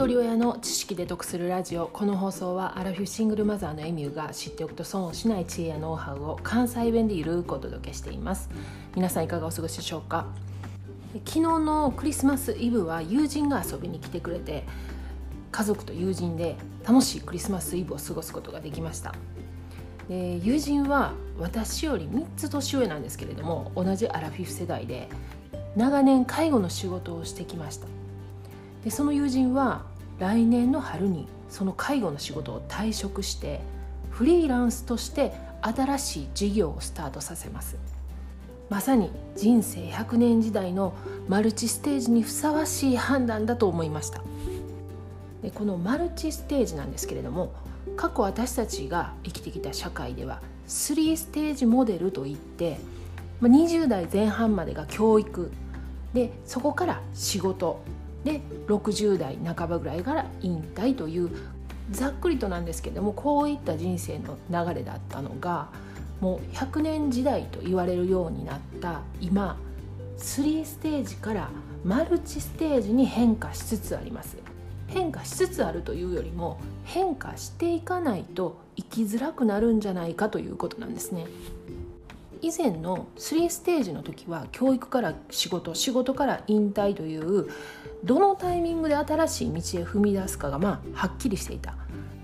一人親の知識で得するラジオ。この放送はアラフィフシングルマザーのエミューが知っておくと損をしない知恵やノウハウを関西弁でゆるくお届けしています。皆さんいかがお過ごしでしょうか？昨日のクリスマスイブは友人が遊びに来てくれて家族と友人で楽しいクリスマスイブを過ごすことができました。で友人は私より3つ年上なんですけれども同じアラフィフ世代で長年介護の仕事をしてきました。でその友人は来年の春にその介護の仕事を退職してフリーランスとして新しい事業をスタートさせます。まさに人生100年時代のマルチステージにふさわしい判断だと思いました。でこのマルチステージなんですけれども過去私たちが生きてきた社会では3ステージモデルといって20代前半までが教育。でそこから仕事。で60代半ばぐらいから引退というざっくりとなんですけどもこういった人生の流れだったのがもう100年時代と言われるようになった今3ステージからマルチステージに変化しつつあります。変化しつつあるというよりも変化していかないと生きづらくなるんじゃないかということなんですね。以前の3ステージの時は教育から仕事仕事から引退というどのタイミングで新しい道へ踏み出すかがまあはっきりしていた。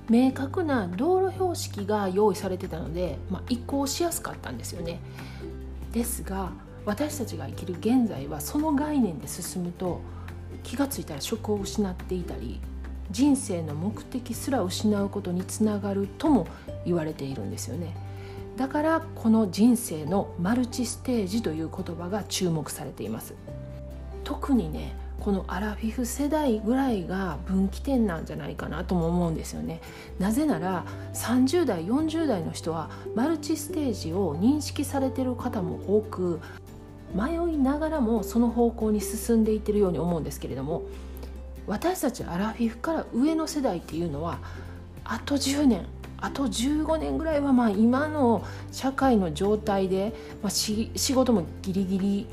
明確な道路標識が用意されてたので、まあ、移行しやすかったんですよね。ですが私たちが生きる現在はその概念で進むと気が付いたら職を失っていたり人生の目的すら失うことにつながるとも言われているんですよね。だからこの人生のマルチステージという言葉が注目されています。特にねこのアラフィフ世代ぐらいが分岐点なんじゃないかなとも思うんですよね。なぜなら30代40代の人はマルチステージを認識されてる方も多く迷いながらもその方向に進んでいってるように思うんですけれども私たちアラフィフから上の世代っていうのはあと10年あと15年ぐらいはまあ今の社会の状態で、まあ、仕事もギリギリ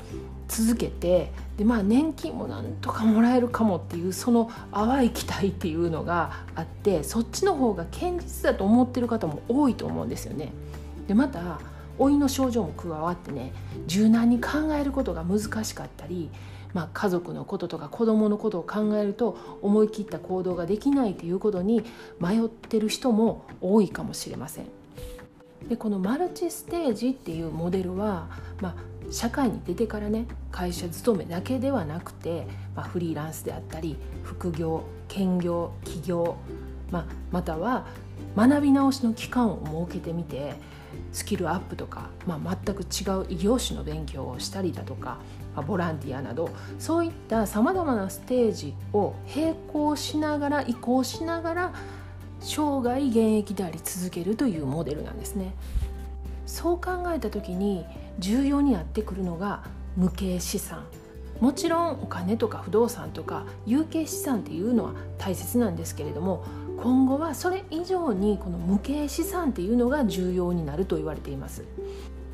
続けてで、まあ、年金もなんとかもらえるかもっていうその淡い期待っていうのがあってそっちの方が堅実だと思ってる方も多いと思うんですよね。でまた老いの症状も加わってね柔軟に考えることが難しかったり、まあ、家族のこととか子どものことを考えると思い切った行動ができないということに迷ってる人も多いかもしれません。でこのマルチステージっていうモデルは、まあ、社会に出てからね会社勤めだけではなくて、まあ、フリーランスであったり副業兼業起業、まあ、または学び直しの期間を設けてみてスキルアップとか、まあ、全く違う異業種の勉強をしたりだとか、まあ、ボランティアなどそういったさまざまなステージを並行しながら移行しながら生涯現役であり続けるというモデルなんですね。そう考えた時に重要になってくるのが無形資産もちろんお金とか不動産とか有形資産っていうのは大切なんですけれども今後はそれ以上にこの無形資産っていうのが重要になると言われています。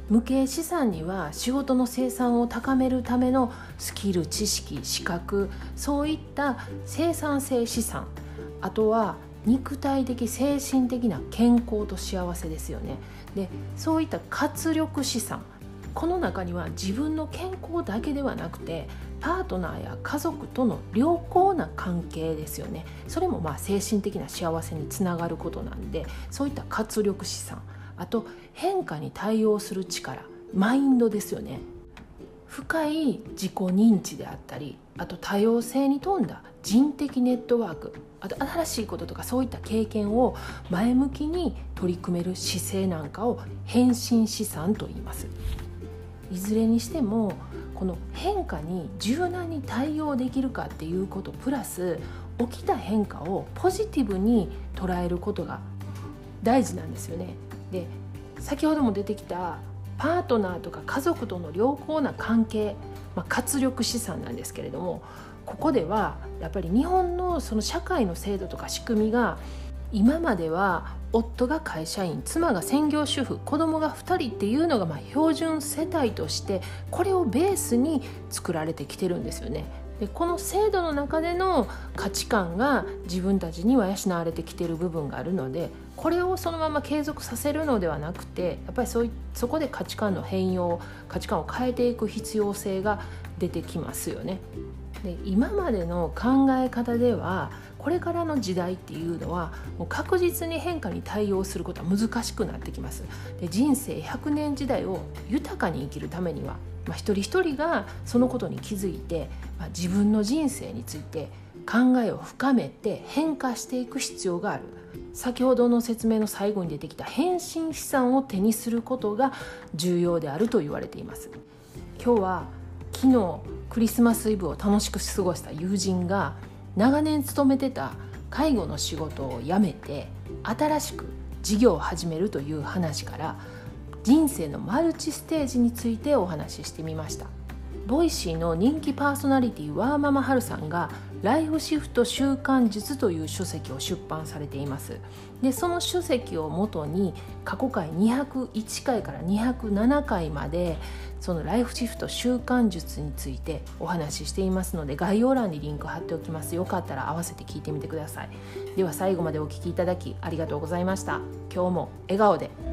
無形資産には仕事の生産を高めるためのスキル知識資格そういった生産性資産あとは肉体的精神的な健康と幸せですよね。でそういった活力資産この中には自分の健康だけではなくてパートナーや家族との良好な関係ですよね。それもまあ精神的な幸せにつながることなんでそういった活力資産。あと変化に対応する力。マインドですよね。深い自己認知であったりあと多様性に富んだ人的ネットワーク。あと新しいこととかそういった経験を前向きに取り組める姿勢なんかを変身資産と言います。いずれにしてもこの変化に柔軟に対応できるかっていうことプラス起きた変化をポジティブに捉えることが大事なんですよね。で先ほども出てきたパートナーとか家族との良好な関係、まあ、活力資産なんですけれどもここではやっぱり日本のその社会の制度とか仕組みが今までは夫が会社員妻が専業主婦子供が2人っていうのがま標準世帯としてこれをベースに作られてきてるんですよね。でこの制度の中での価値観が自分たちには養われてきてる部分があるのでこれをそのまま継続させるのではなくてやっぱりそういそこで価値観の変容価値観を変えていく必要性が出てきますよね。で今までの考え方ではこれからの時代っていうのはもう確実に変化に対応することは難しくなってきます。で人生100年時代を豊かに生きるためには、まあ、一人一人がそのことに気づいて、まあ、自分の人生について考えを深めて変化していく必要がある。先ほどの説明の最後に出てきた変身資産を手にすることが重要であると言われています。今日は昨日クリスマスイブを楽しく過ごした友人が長年勤めてた介護の仕事を辞めて新しく事業を始めるという話から人生のマルチステージについてお話ししてみました。Voicy の人気パーソナリティワーママハルさんがライフシフト習慣術という書籍を出版されています。でその書籍をもとに過去回201回から207回までそのライフシフト習慣術についてお話ししていますので概要欄にリンク貼っておきます。よかったら合わせて聞いてみてください。では最後までお聴きいただきありがとうございました。今日も笑顔で。